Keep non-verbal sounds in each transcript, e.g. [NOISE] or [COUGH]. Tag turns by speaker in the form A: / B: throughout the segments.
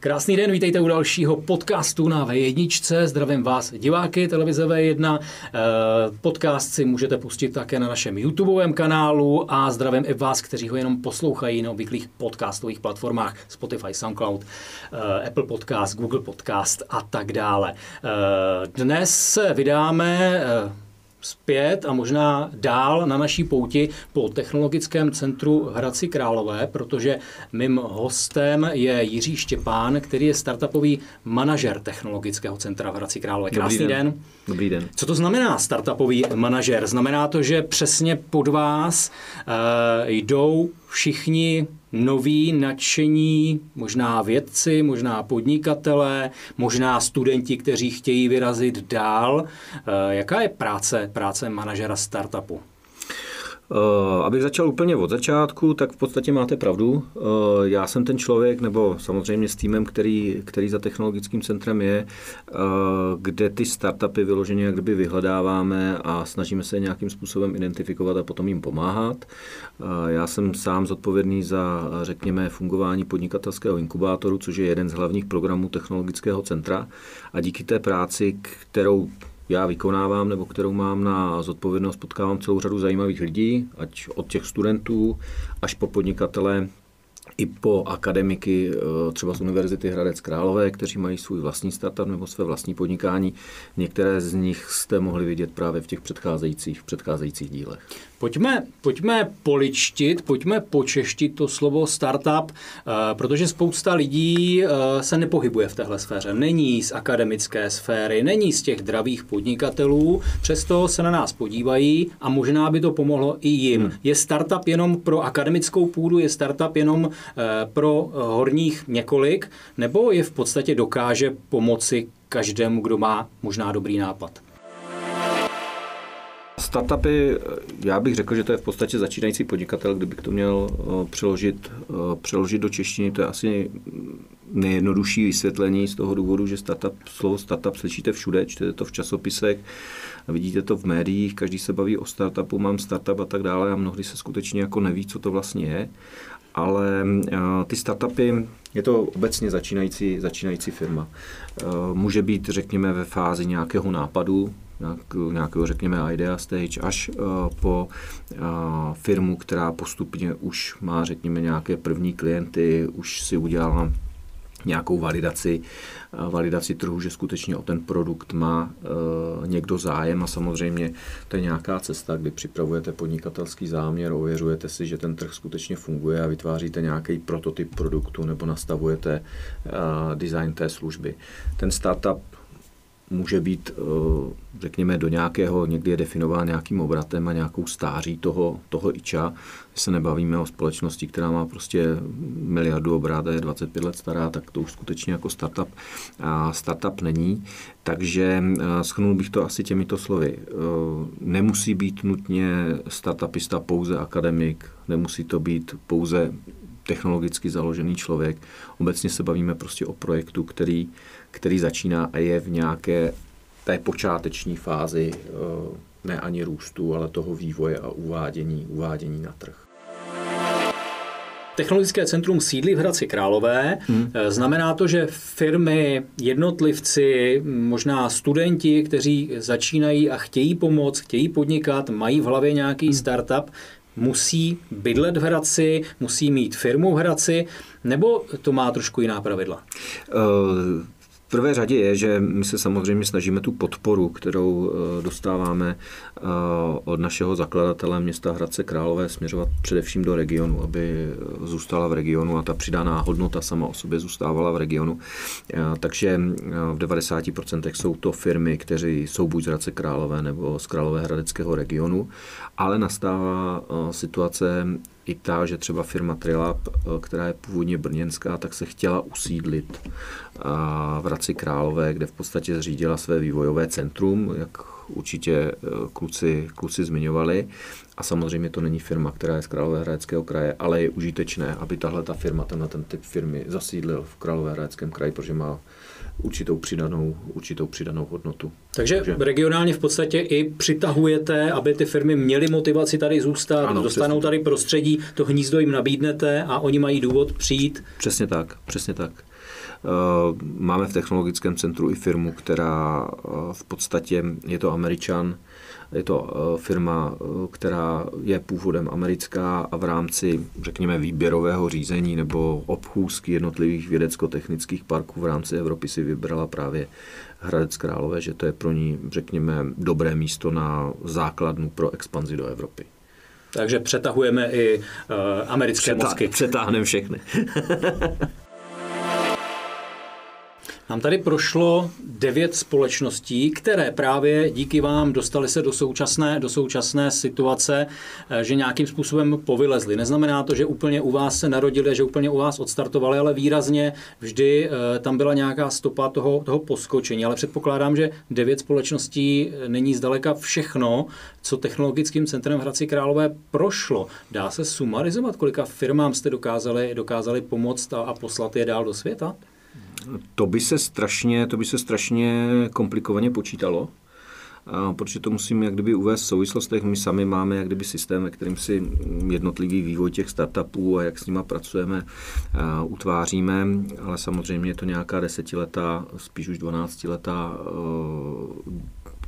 A: Krásný den, vítejte u dalšího podcastu na V1. Zdravím vás, diváky televize V1. Eh, podcast si můžete pustit také na našem YouTubeovém kanálu a zdravím i vás, kteří ho jenom poslouchají na obvyklých podcastových platformách Spotify, SoundCloud, eh, Apple Podcast, Google Podcast a tak dále. Eh, dnes se vydáme zpět a možná dál na naší pouti po technologickém centru Hradci Králové, protože mým hostem je Jiří Štěpán, který je startupový manažer technologického centra v Hradci Králové. Krásný Dobrý den. den.
B: Dobrý den.
A: Co to znamená startupový manažer? Znamená to, že přesně pod vás uh, jdou všichni noví, nadšení, možná vědci, možná podnikatelé, možná studenti, kteří chtějí vyrazit dál. Eh, jaká je práce, práce manažera startupu?
B: Uh, abych začal úplně od začátku, tak v podstatě máte pravdu. Uh, já jsem ten člověk, nebo samozřejmě s týmem, který, který za technologickým centrem je, uh, kde ty startupy vyloženě jak kdyby vyhledáváme a snažíme se nějakým způsobem identifikovat a potom jim pomáhat. Já jsem sám zodpovědný za, řekněme, fungování podnikatelského inkubátoru, což je jeden z hlavních programů technologického centra. A díky té práci, kterou já vykonávám nebo kterou mám na zodpovědnost, potkávám celou řadu zajímavých lidí, ať od těch studentů až po podnikatele, i po akademiky eh, třeba z Univerzity Hradec Králové, kteří mají svůj vlastní startup nebo své vlastní podnikání. Některé z nich jste mohli vidět právě v těch předcházejících, předcházejících dílech.
A: Pojďme, pojďme poličtit, pojďme počeštit to slovo startup, eh, protože spousta lidí eh, se nepohybuje v téhle sféře. Není z akademické sféry, není z těch dravých podnikatelů, přesto se na nás podívají a možná by to pomohlo i jim. Hmm. Je startup jenom pro akademickou půdu, je startup jenom eh, pro horních několik, nebo je v podstatě dokáže pomoci každému, kdo má možná dobrý nápad?
B: Startupy, já bych řekl, že to je v podstatě začínající podnikatel, kdybych to měl eh, přeložit, eh, přeložit do češtiny, to je asi nejjednodušší vysvětlení z toho důvodu, že startup, slovo startup slyšíte všude, čtete to v časopisech, vidíte to v médiích, každý se baví o startupu, mám startup a tak dále a mnohdy se skutečně jako neví, co to vlastně je. Ale eh, ty startupy, je to obecně začínající, začínající firma. Může být, řekněme, ve fázi nějakého nápadu, nějakého, řekněme, idea stage, až eh, po eh, firmu, která postupně už má, řekněme, nějaké první klienty, už si udělala nějakou validaci, eh, validaci trhu, že skutečně o ten produkt má někdo zájem a samozřejmě to je nějaká cesta, kdy připravujete podnikatelský záměr, ověřujete si, že ten trh skutečně funguje a vytváříte nějaký prototyp produktu nebo nastavujete design té služby. Ten startup může být, eh, řekněme, do nějakého, někdy je definován nějakým obratem a nějakou stáří toho, toho iča. Když se nebavíme o společnosti, která má prostě miliardu obrat a je 25 let stará, tak to už skutečně jako startup, a startup není. Takže eh, schnul bych to asi těmito slovy. Eh, nemusí být nutně startupista pouze akademik, nemusí to být pouze technologicky založený člověk. Obecně se bavíme prostě o projektu, který, který začíná a je v nějaké té počáteční fázi eh, ne ani růstu, ale toho vývoje a uvádění, uvádění na trh.
A: Technologické centrum sídlí v Hradci Králové. Hmm. Eh, znamená to, že firmy, jednotlivci, možná studenti, kteří začínají a chtějí pomoct, chtějí podnikat, mají v hlavě nějaký hmm. startup, musí bydlet v Hradci, musí mít firmu v Hradci, nebo to má trošku jiná pravidla? Uh,
B: v prvé řadě je, že my se samozřejmě snažíme tu podporu, kterou eh, dostáváme eh, od našeho zakladatele města Hradce Králové směřovat především do regionu, aby zůstala v regionu a ta přidaná hodnota sama o sobě zůstávala v regionu. Eh, takže v 90% jsou to firmy, které jsou buď z Hradce Králové nebo z Králové hradeckého regionu, ale nastává situace i ta, že třeba firma Trilab, která je původně brněnská, tak se chtěla usídlit v Hradci Králové, kde v podstatě zřídila své vývojové centrum, jak určitě e, kluci, kluci zmiňovali. A samozřejmě to není firma, která je z Královéhradeckého kraje, ale je užitečné, aby tahle ta firma, tenhle ten typ firmy zasídlil v Královéhradeckém kraji, protože má určitou přidanou, určitou přidanou hodnotu.
A: Takže, Takže regionálně v podstatě i přitahujete, aby ty firmy měly motivaci tady zůstat, ano, dostanou přesně. tady prostředí, to hnízdo jim nabídnete a oni mají důvod přijít.
B: Přesně tak, přesně tak. Máme v technologickém centru i firmu, která v podstatě je to američan, je to firma, která je původem americká a v rámci, řekněme, výběrového řízení nebo obchůzky jednotlivých vědecko-technických parků v rámci Evropy si vybrala právě Hradec Králové, že to je pro ní, řekněme, dobré místo na základnu pro expanzi do Evropy.
A: Takže přetahujeme i uh, americké
B: Přetá-
A: mozky.
B: Přetáhneme všechny. [LAUGHS]
A: Nám tady prošlo devět společností, které právě díky vám dostali se do současné, do současné situace, eh, že nějakým způsobem povylezli. Neznamená to, že úplně u vás se narodili, že úplně u vás odstartovali, ale výrazně vždy eh, tam byla nějaká stopa toho, toho poskočení. Ale předpokládám, že devět společností není zdaleka všechno, co technologickým centrem v Hradci Králové prošlo. Dá se sumarizovat, kolika firmám jste dokázali, dokázali pomoct a, a poslat je dál do světa?
B: To by se strašně, to by se strašně komplikovaně počítalo, protože to musím jak kdyby uvést v souvislostech. My sami máme jak kdyby systém, ve kterým si jednotlivý vývoj těch startupů a jak s nimi pracujeme, utváříme, ale samozřejmě je to nějaká desetiletá, spíš už dvanáctiletá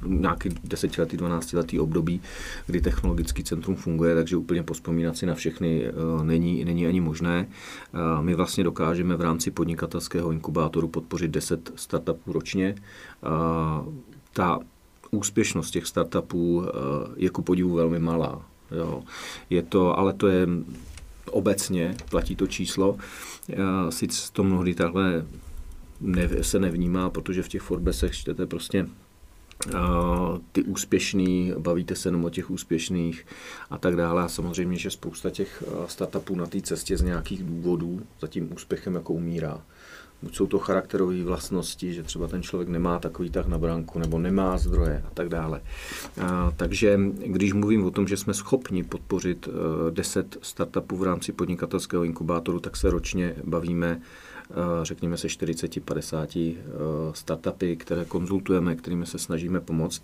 B: nějaký desetiletý, dvanáctiletý období, kdy technologický centrum funguje, takže úplně pospomínat si na všechny uh, není, není ani možné. Uh, my vlastně dokážeme v rámci podnikatelského inkubátoru podpořit 10 startupů ročně. Uh, ta úspěšnost těch startupů je ku podivu velmi malá. Jo. Je to, ale to je obecně, platí to číslo. Sice to mnohdy takhle se nevnímá, protože v těch Forbesech čtete prostě ty úspěšný, bavíte se jenom o těch úspěšných a tak dále. A samozřejmě, že spousta těch startupů na té cestě z nějakých důvodů za tím úspěchem jako umírá. Buď jsou to charakterové vlastnosti, že třeba ten člověk nemá takový tak na branku, nebo nemá zdroje a tak dále. A, takže když mluvím o tom, že jsme schopni podpořit 10 startupů v rámci podnikatelského inkubátoru, tak se ročně bavíme Eh, řekněme se 40-50 eh, startupy, které konzultujeme, kterými se snažíme pomoct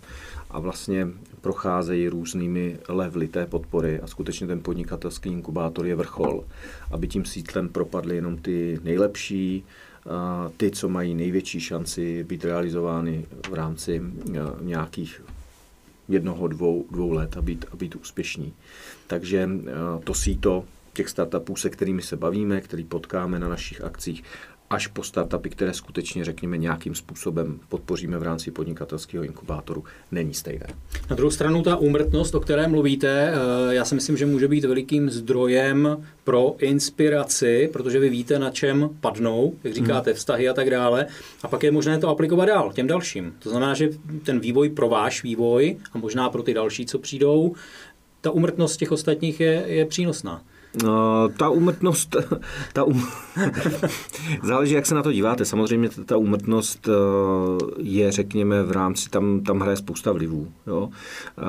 B: a vlastně procházejí různými levely té podpory a skutečně ten podnikatelský inkubátor je vrchol, aby tím sítlem propadly jenom ty nejlepší, eh, ty, co mají největší šanci být realizovány v rámci nějakých jednoho, dvou, dvou let a být, a být úspěšní. Takže to síto těch startupů, se kterými se bavíme, který potkáme na našich akcích, až po startupy, které skutečně, řekněme, nějakým způsobem podpoříme v rámci podnikatelského inkubátoru, není stejné.
A: Na druhou stranu ta úmrtnost, o které mluvíte, eh, já si myslím, že může být velikým zdrojem pro inspiraci, protože vy víte, na čem padnou, jak říkáte, hmm. vztahy a tak dále, a pak je možné to aplikovat dál, těm dalším. To znamená, že ten vývoj pro váš vývoj a možná pro ty další, co přijdou, ta úmrtnost těch ostatních je, je přínosná.
B: No, ta úmrtnost, ta um... záleží, jak se na to díváte. Samozřejmě ta úmrtnost eh, je, řekněme, v rámci, tam, tam hraje spousta vlivů. Jo? Eh,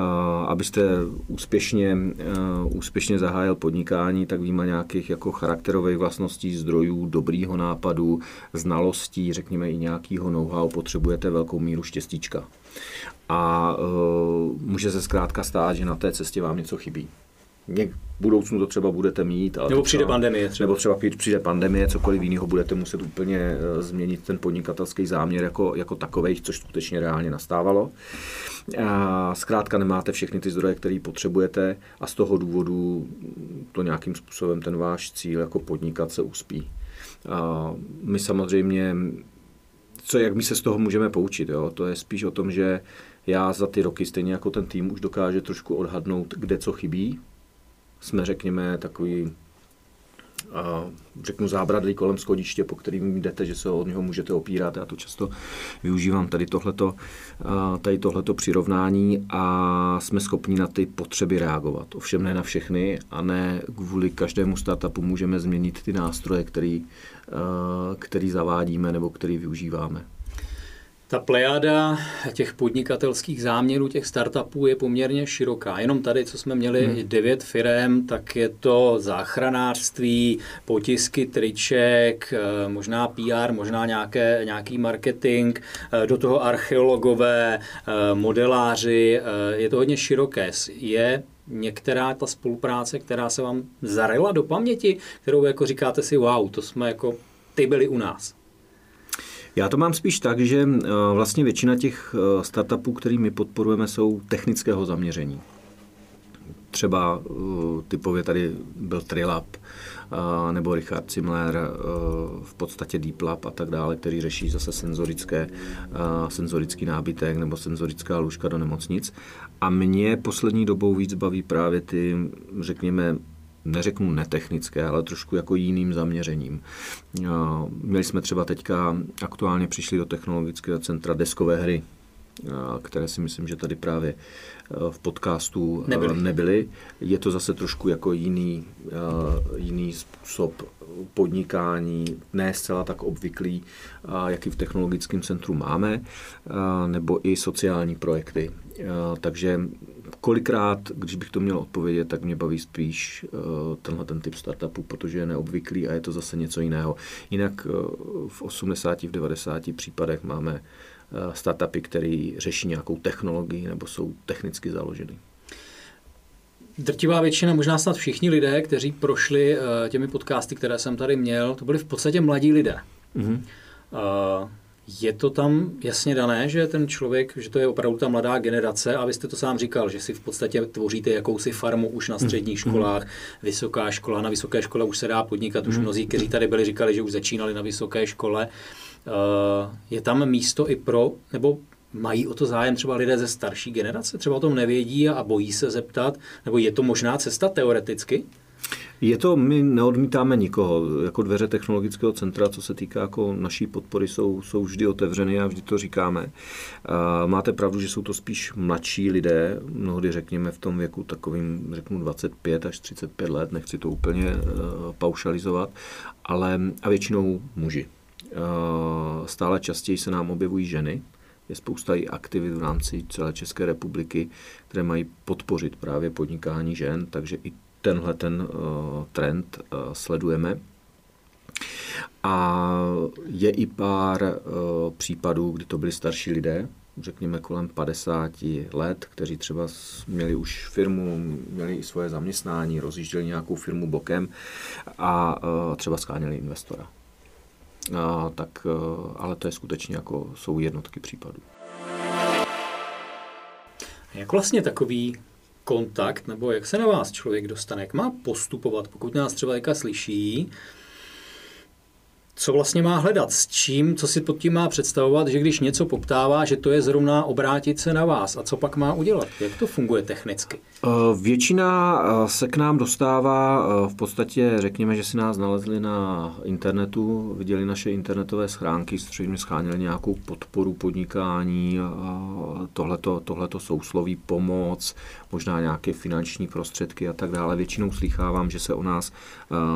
B: abyste úspěšně, eh, úspěšně zahájil podnikání, tak výma nějakých jako charakterových vlastností, zdrojů, dobrýho nápadu, znalostí, řekněme i nějakého know-how, potřebujete velkou míru štěstíčka. A může se zkrátka stát, že na té cestě vám něco chybí. Něk, v budoucnu to třeba budete mít.
A: Ale nebo přijde třeba, pandemie.
B: Třeba. Nebo třeba přijde pandemie, cokoliv jiného budete muset úplně eh, změnit ten podnikatelský záměr jako, jako takový, což skutečně reálně nastávalo. A zkrátka nemáte všechny ty zdroje, které potřebujete a z toho důvodu to nějakým způsobem ten váš cíl jako podnikat se uspí. A my samozřejmě, co, jak my se z toho můžeme poučit, jo? to je spíš o tom, že já za ty roky, stejně jako ten tým, už dokáže trošku odhadnout, kde co chybí, jsme, řekněme, takový řeknu zábradlí kolem schodiště, po kterým jdete, že se od něho můžete opírat. Já to často využívám tady tohleto, tady tohleto přirovnání a jsme schopni na ty potřeby reagovat. Ovšem ne na všechny a ne kvůli každému startupu můžeme změnit ty nástroje, který, který zavádíme nebo který využíváme.
A: Ta plejada těch podnikatelských záměrů, těch startupů je poměrně široká. Jenom tady, co jsme měli hmm. devět firm, tak je to záchranářství, potisky triček, eh, možná PR, možná nějaké, nějaký marketing, eh, do toho archeologové, eh, modeláři. Je to hodně široké. Je některá ta spolupráce, která se vám zarila do paměti, kterou jako říkáte si, wow, to jsme jako, ty byli u nás.
B: Já to mám spíš tak, že vlastně většina těch startupů, který my podporujeme, jsou technického zaměření. Třeba typově tady byl Trilab, nebo Richard Simler, v podstatě Deep Lab a tak dále, který řeší zase senzorické, senzorický nábytek nebo senzorická lůžka do nemocnic. A mě poslední dobou víc baví právě ty, řekněme, neřeknu netechnické, ale trošku jako jiným zaměřením. Měli jsme třeba teďka, aktuálně přišli do technologického centra deskové hry, které si myslím, že tady právě v podcastu nebyly. nebyly. Je to zase trošku jako jiný, jiný způsob podnikání, ne zcela tak obvyklý, jaký v technologickém centru máme, nebo i sociální projekty. Takže kolikrát, když bych to měl odpovědět, tak mě baví spíš tenhle ten typ startupu, protože je neobvyklý a je to zase něco jiného. Jinak v 80, v 90 případech máme startupy, které řeší nějakou technologii nebo jsou technicky založeny.
A: Drtivá většina, možná snad všichni lidé, kteří prošli eh, těmi podcasty, které jsem tady měl, to byli v podstatě mladí lidé. Mm-hmm. Je to tam jasně dané, že ten člověk, že to je opravdu ta mladá generace a vy jste to sám říkal, že si v podstatě tvoříte jakousi farmu už na středních mhm. školách, vysoká škola, na vysoké škole už se dá podnikat, už mhm. mnozí, kteří tady byli, říkali, že už začínali na vysoké škole. Eh, je tam místo i pro, nebo mají o to zájem třeba lidé ze starší generace, třeba o tom nevědí a bojí se zeptat, nebo je to možná cesta teoreticky?
B: Je to, my neodmítáme nikoho. Jako dveře technologického centra, co se týká jako naší podpory, jsou, jsou vždy otevřeny a vždy to říkáme. A máte pravdu, že jsou to spíš mladší lidé, mnohdy řekněme v tom věku takovým, řeknu 25 až 35 let, nechci to úplně uh, paušalizovat, ale a většinou muži. Uh, stále častěji se nám objevují ženy, je spousta i aktivit v rámci celé České republiky, které mají podpořit právě podnikání žen, takže i tenhle ten uh, trend uh, sledujeme. A je i pár případů, kdy to byli starší lidé, řekněme kolem 50 let, kteří třeba měli už firmu, měli i svoje zaměstnání, rozjížděli nějakou firmu bokem a třeba skáněli investora. A, tak, ale to je skutečně jako jsou jednotky případů.
A: Jak vlastně takový kontakt, nebo jak se na vás člověk dostane, jak má postupovat, pokud nás třeba jaka slyší, co vlastně má hledat, s čím, co si pod tím má představovat, že když něco poptává, že to je zrovna obrátit se na vás a co pak má udělat, jak to funguje technicky?
B: Eh, většina eh, se k nám dostává, eh, v podstatě řekněme, že si nás nalezli na internetu, viděli naše internetové schránky, středně scháněli nějakou podporu podnikání, tohleto, tohleto sousloví pomoc, možná nějaké finanční prostředky a tak dále. Většinou slýchávám, že se o nás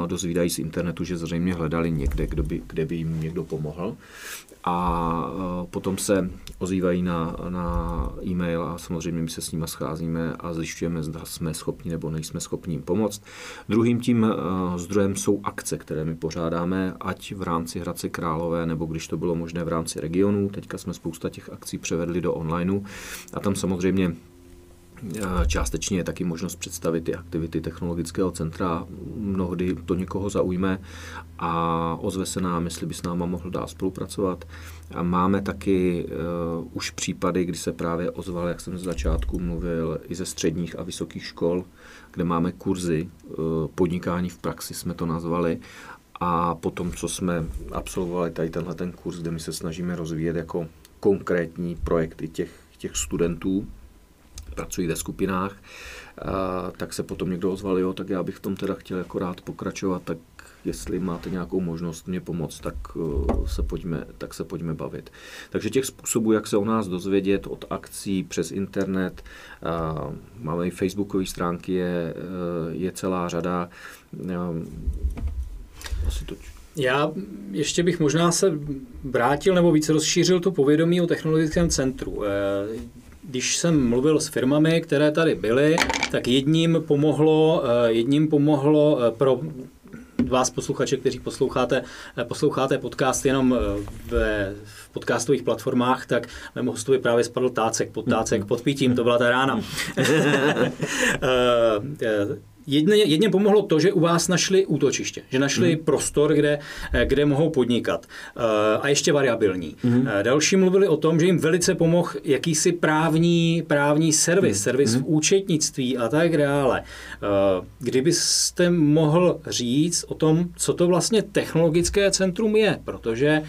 B: dozvídají z internetu, že zřejmě hledali někde, kdo by, kde by jim někdo pomohl a potom se ozývají na, na e-mail a samozřejmě my se s nimi scházíme a zjišťujeme, zda jsme schopni nebo nejsme schopni jim pomoct. Druhým tím zdrojem jsou akce, které my pořádáme, ať v rámci Hradce Králové, nebo když to bylo možné v rámci regionu. Teďka jsme spousta těch akcí převedli do onlineu a tam samozřejmě Částečně je taky možnost představit ty aktivity technologického centra. Mnohdy to někoho zaujme a ozve se nám, jestli by s náma mohl dál spolupracovat. A máme taky uh, už případy, kdy se právě ozval, jak jsem z začátku mluvil, i ze středních a vysokých škol, kde máme kurzy uh, podnikání v praxi, jsme to nazvali. A potom, co jsme absolvovali tady tenhle ten kurz, kde my se snažíme rozvíjet jako konkrétní projekty těch, těch studentů, pracují ve skupinách, tak se potom někdo ozval, jo, tak já bych v tom teda chtěl jako rád pokračovat, tak jestli máte nějakou možnost mě pomoct, tak uh, se pojďme, tak se pojďme bavit. Takže těch způsobů, jak se o nás dozvědět, od akcí přes internet, máme i facebookové stránky, je, uh, je celá řada.
A: Asi to já ještě bych možná se vrátil nebo více rozšířil to povědomí o technologickém centru. Když jsem mluvil s firmami, které tady byly, tak jedním pomohlo, eh, jedním pomohlo eh, pro vás posluchače, kteří posloucháte, eh, posloucháte podcast jenom ve, v podcastových platformách, tak mému hostovi právě spadl tácek pod tácek pod pitím, to byla ta rána. [LAUGHS] Jedně, jedně pomohlo to, že u vás našli útočiště, že našli hmm. prostor, kde, kde mohou podnikat. A ještě variabilní. Hmm. Další mluvili o tom, že jim velice pomohl jakýsi právní, právní servis, hmm. servis hmm. v účetnictví a tak dále. Kdybyste mohl říct o tom, co to vlastně technologické centrum je, protože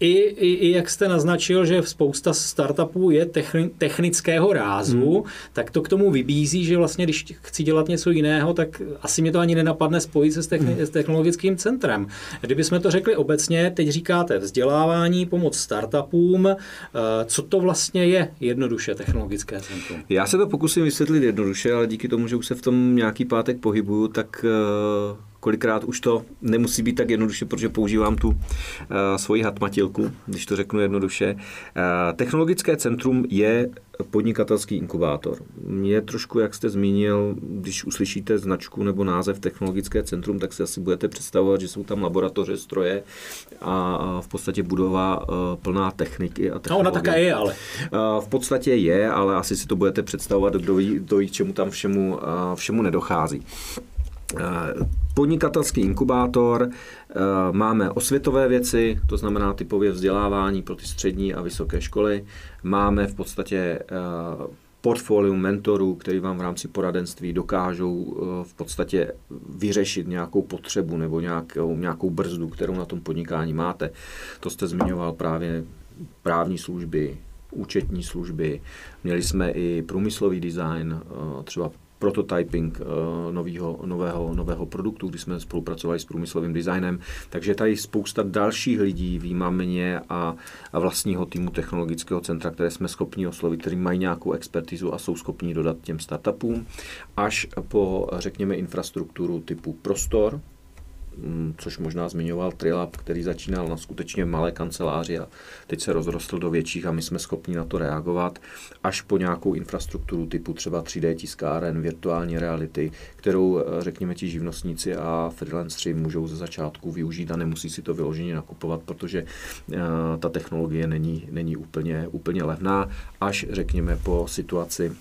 A: i, i, I jak jste naznačil, že spousta startupů je techni, technického rázu, hmm. tak to k tomu vybízí, že vlastně, když chci dělat něco jiného, tak asi mě to ani nenapadne spojit se s, techni, hmm. s technologickým centrem. Kdybychom to řekli obecně, teď říkáte vzdělávání, pomoc startupům, eh, co to vlastně je jednoduše technologické centrum?
B: Já se to pokusím vysvětlit jednoduše, ale díky tomu, že už se v tom nějaký pátek pohybuju, tak uh kolikrát už to nemusí být tak jednoduše, protože používám tu uh, svoji hatmatilku, když to řeknu jednoduše. Uh, technologické centrum je podnikatelský inkubátor. Mě trošku, jak jste zmínil, když uslyšíte značku nebo název technologické centrum, tak si asi budete představovat, že jsou tam laboratoře, stroje a v podstatě budova uh, plná techniky a technologie.
A: No, ona také je, ale.
B: V podstatě je, ale asi si to budete představovat, do, do čemu tam všemu, všemu nedochází. Podnikatelský inkubátor, eh, máme osvětové věci, to znamená typově vzdělávání pro ty střední a vysoké školy. Máme v podstatě eh, portfolium mentorů, který vám v rámci poradenství dokážou eh, v podstatě vyřešit nějakou potřebu nebo nějakou, nějakou brzdu, kterou na tom podnikání máte. To jste zmiňoval právě právní služby, účetní služby. Měli jsme i průmyslový design, třeba prototyping eh, nového, nového, nového produktu, kdy jsme spolupracovali s průmyslovým designem. Takže tady spousta dalších lidí, výjimně a, a vlastního týmu technologického centra, které jsme schopni oslovit, který mají nějakou expertizu a jsou schopni dodat těm startupům, až po, řekněme, infrastrukturu typu prostor, což možná zmiňoval Trilab, který začínal na skutečně malé kanceláři a teď se rozrostl do větších a my jsme schopni na to reagovat, až po nějakou infrastrukturu typu třeba 3D tiskáren, virtuální reality, kterou, eh, řekněme, ti živnostníci a freelanceri můžou ze začátku využít a nemusí si to vyloženě nakupovat, protože uh, ta technologie není, není úplně, úplně levná, až, řekněme, po situaci,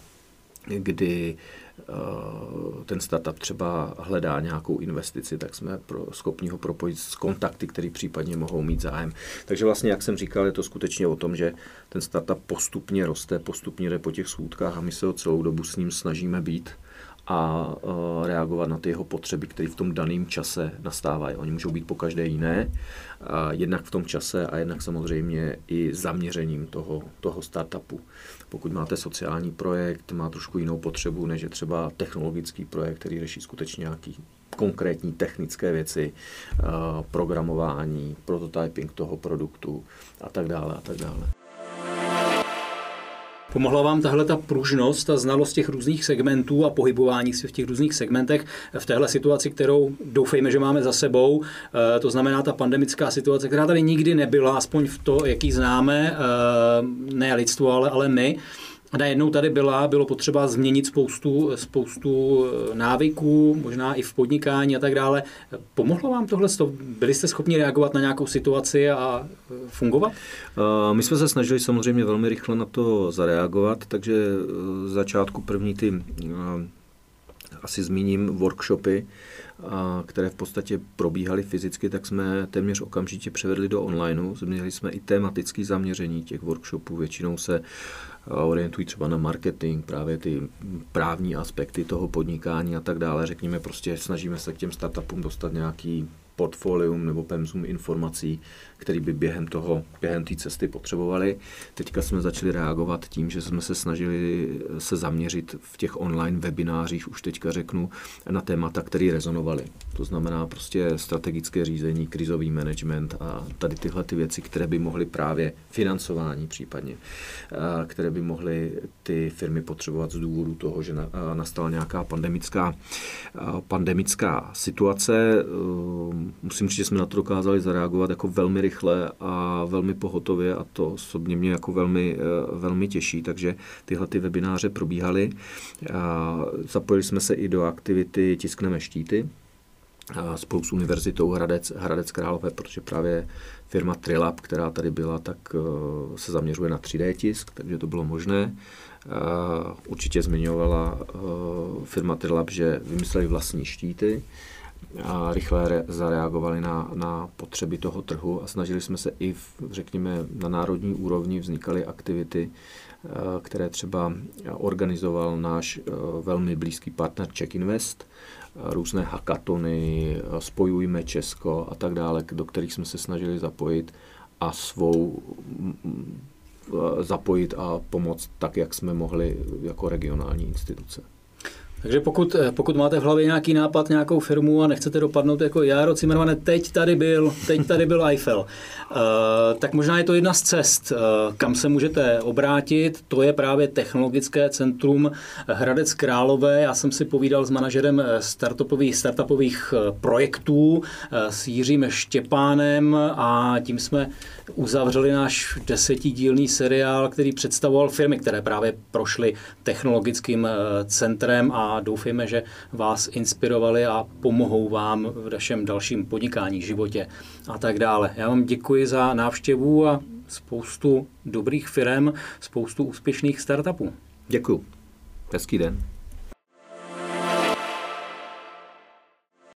B: kdy Eh, ten startup třeba hledá nějakou investici, tak jsme pro, schopni ho propojit s kontakty, které případně mohou mít zájem. Takže vlastně, jak jsem říkal, je to skutečně o tom, že ten startup postupně roste, postupně jde po těch schůdkách a my se ho celou dobu s ním snažíme být a uh, reagovat na ty jeho potřeby, které v tom daném čase nastávají. Oni můžou být po každé jiné, jednak v tom čase a jednak samozřejmě i zaměřením toho, toho startupu. Pokud máte sociální projekt, má trošku jinou potřebu, než je třeba technologický projekt, který řeší skutečně nějaký konkrétní technické věci, uh, programování, prototyping toho produktu a tak dále a tak dále.
A: Pomohla vám tahle ta pružnost, ta znalost těch různých segmentů a pohybování si v těch různých segmentech v téhle situaci, kterou doufejme, že máme za sebou. Eh, to znamená ta pandemická situace, která tady nikdy nebyla, aspoň v to, jaký známe, eh, ne lidstvo, ale, ale my. A najednou tady byla, bylo potřeba změnit spoustu, spoustu eh, návyků, možná i v podnikání a tak dále. Pomohlo vám tohle? Byli jste schopni reagovat na nějakou situaci a eh, fungovat?
B: Uh, my jsme se snažili samozřejmě velmi rychle na to zareagovat, takže začátku první ty, asi zmíním, workshopy, které v podstatě probíhaly fyzicky, tak jsme téměř okamžitě převedli do onlineu. Změnili jsme i tematické zaměření těch workshopů. Většinou se orientují třeba na marketing, právě ty právní aspekty toho podnikání a tak dále. Řekněme, prostě snažíme se k těm startupům dostat nějaký portfolium nebo pemzum informací, který by během toho, během té cesty potřebovali. Teďka jsme začali reagovat tím, že jsme se snažili se zaměřit v těch online webinářích, už teďka řeknu, na témata, které rezonovaly. To znamená prostě strategické řízení, krizový management a tady tyhle ty věci, které by mohly právě financování případně, které by mohly ty firmy potřebovat z důvodu toho, že nastala nějaká pandemická, pandemická situace. Musím říct, že jsme na to dokázali zareagovat jako velmi rychle a velmi pohotově a to osobně mě jako velmi, eh, velmi těší, takže tyhle ty webináře probíhaly. Zapojili jsme se i do aktivity Tiskneme štíty, spolu s Univerzitou Hradec, Hradec Králové, protože právě firma Trilab, která tady byla, tak se zaměřuje na 3D tisk, takže to bylo možné. Určitě zmiňovala firma Trilab, že vymysleli vlastní štíty, a rychle zareagovali na, na potřeby toho trhu a snažili jsme se i, v, řekněme, na národní úrovni vznikaly aktivity, eh, které třeba organizoval náš eh, velmi blízký partner Czech Invest, různé hackatony, spojujme Česko a tak dále, do kterých jsme se snažili zapojit a svou zapojit a pomoct tak, jak jsme mohli jako regionální instituce.
A: Takže pokud, eh, pokud máte v hlavě nějaký nápad, nějakou firmu a nechcete dopadnout jako Jaro Cimrmane, teď tady byl, teď tady byl Eiffel, uh, tak možná je to jedna z cest, uh, kam se můžete obrátit. To je právě technologické centrum Hradec Králové. Já jsem si povídal s manažerem startupových, startupových projektů s Jiřím Štěpánem a tím jsme uzavřeli náš desetidílný seriál, který představoval firmy, které právě prošly technologickým centrem doufejme, že vás inspirovali a pomohou vám v vašem dalším podnikání, životě a tak dále. Já vám děkuji za návštěvu a spoustu dobrých firm, spoustu úspěšných startupů.
B: Děkuji. Hezký den.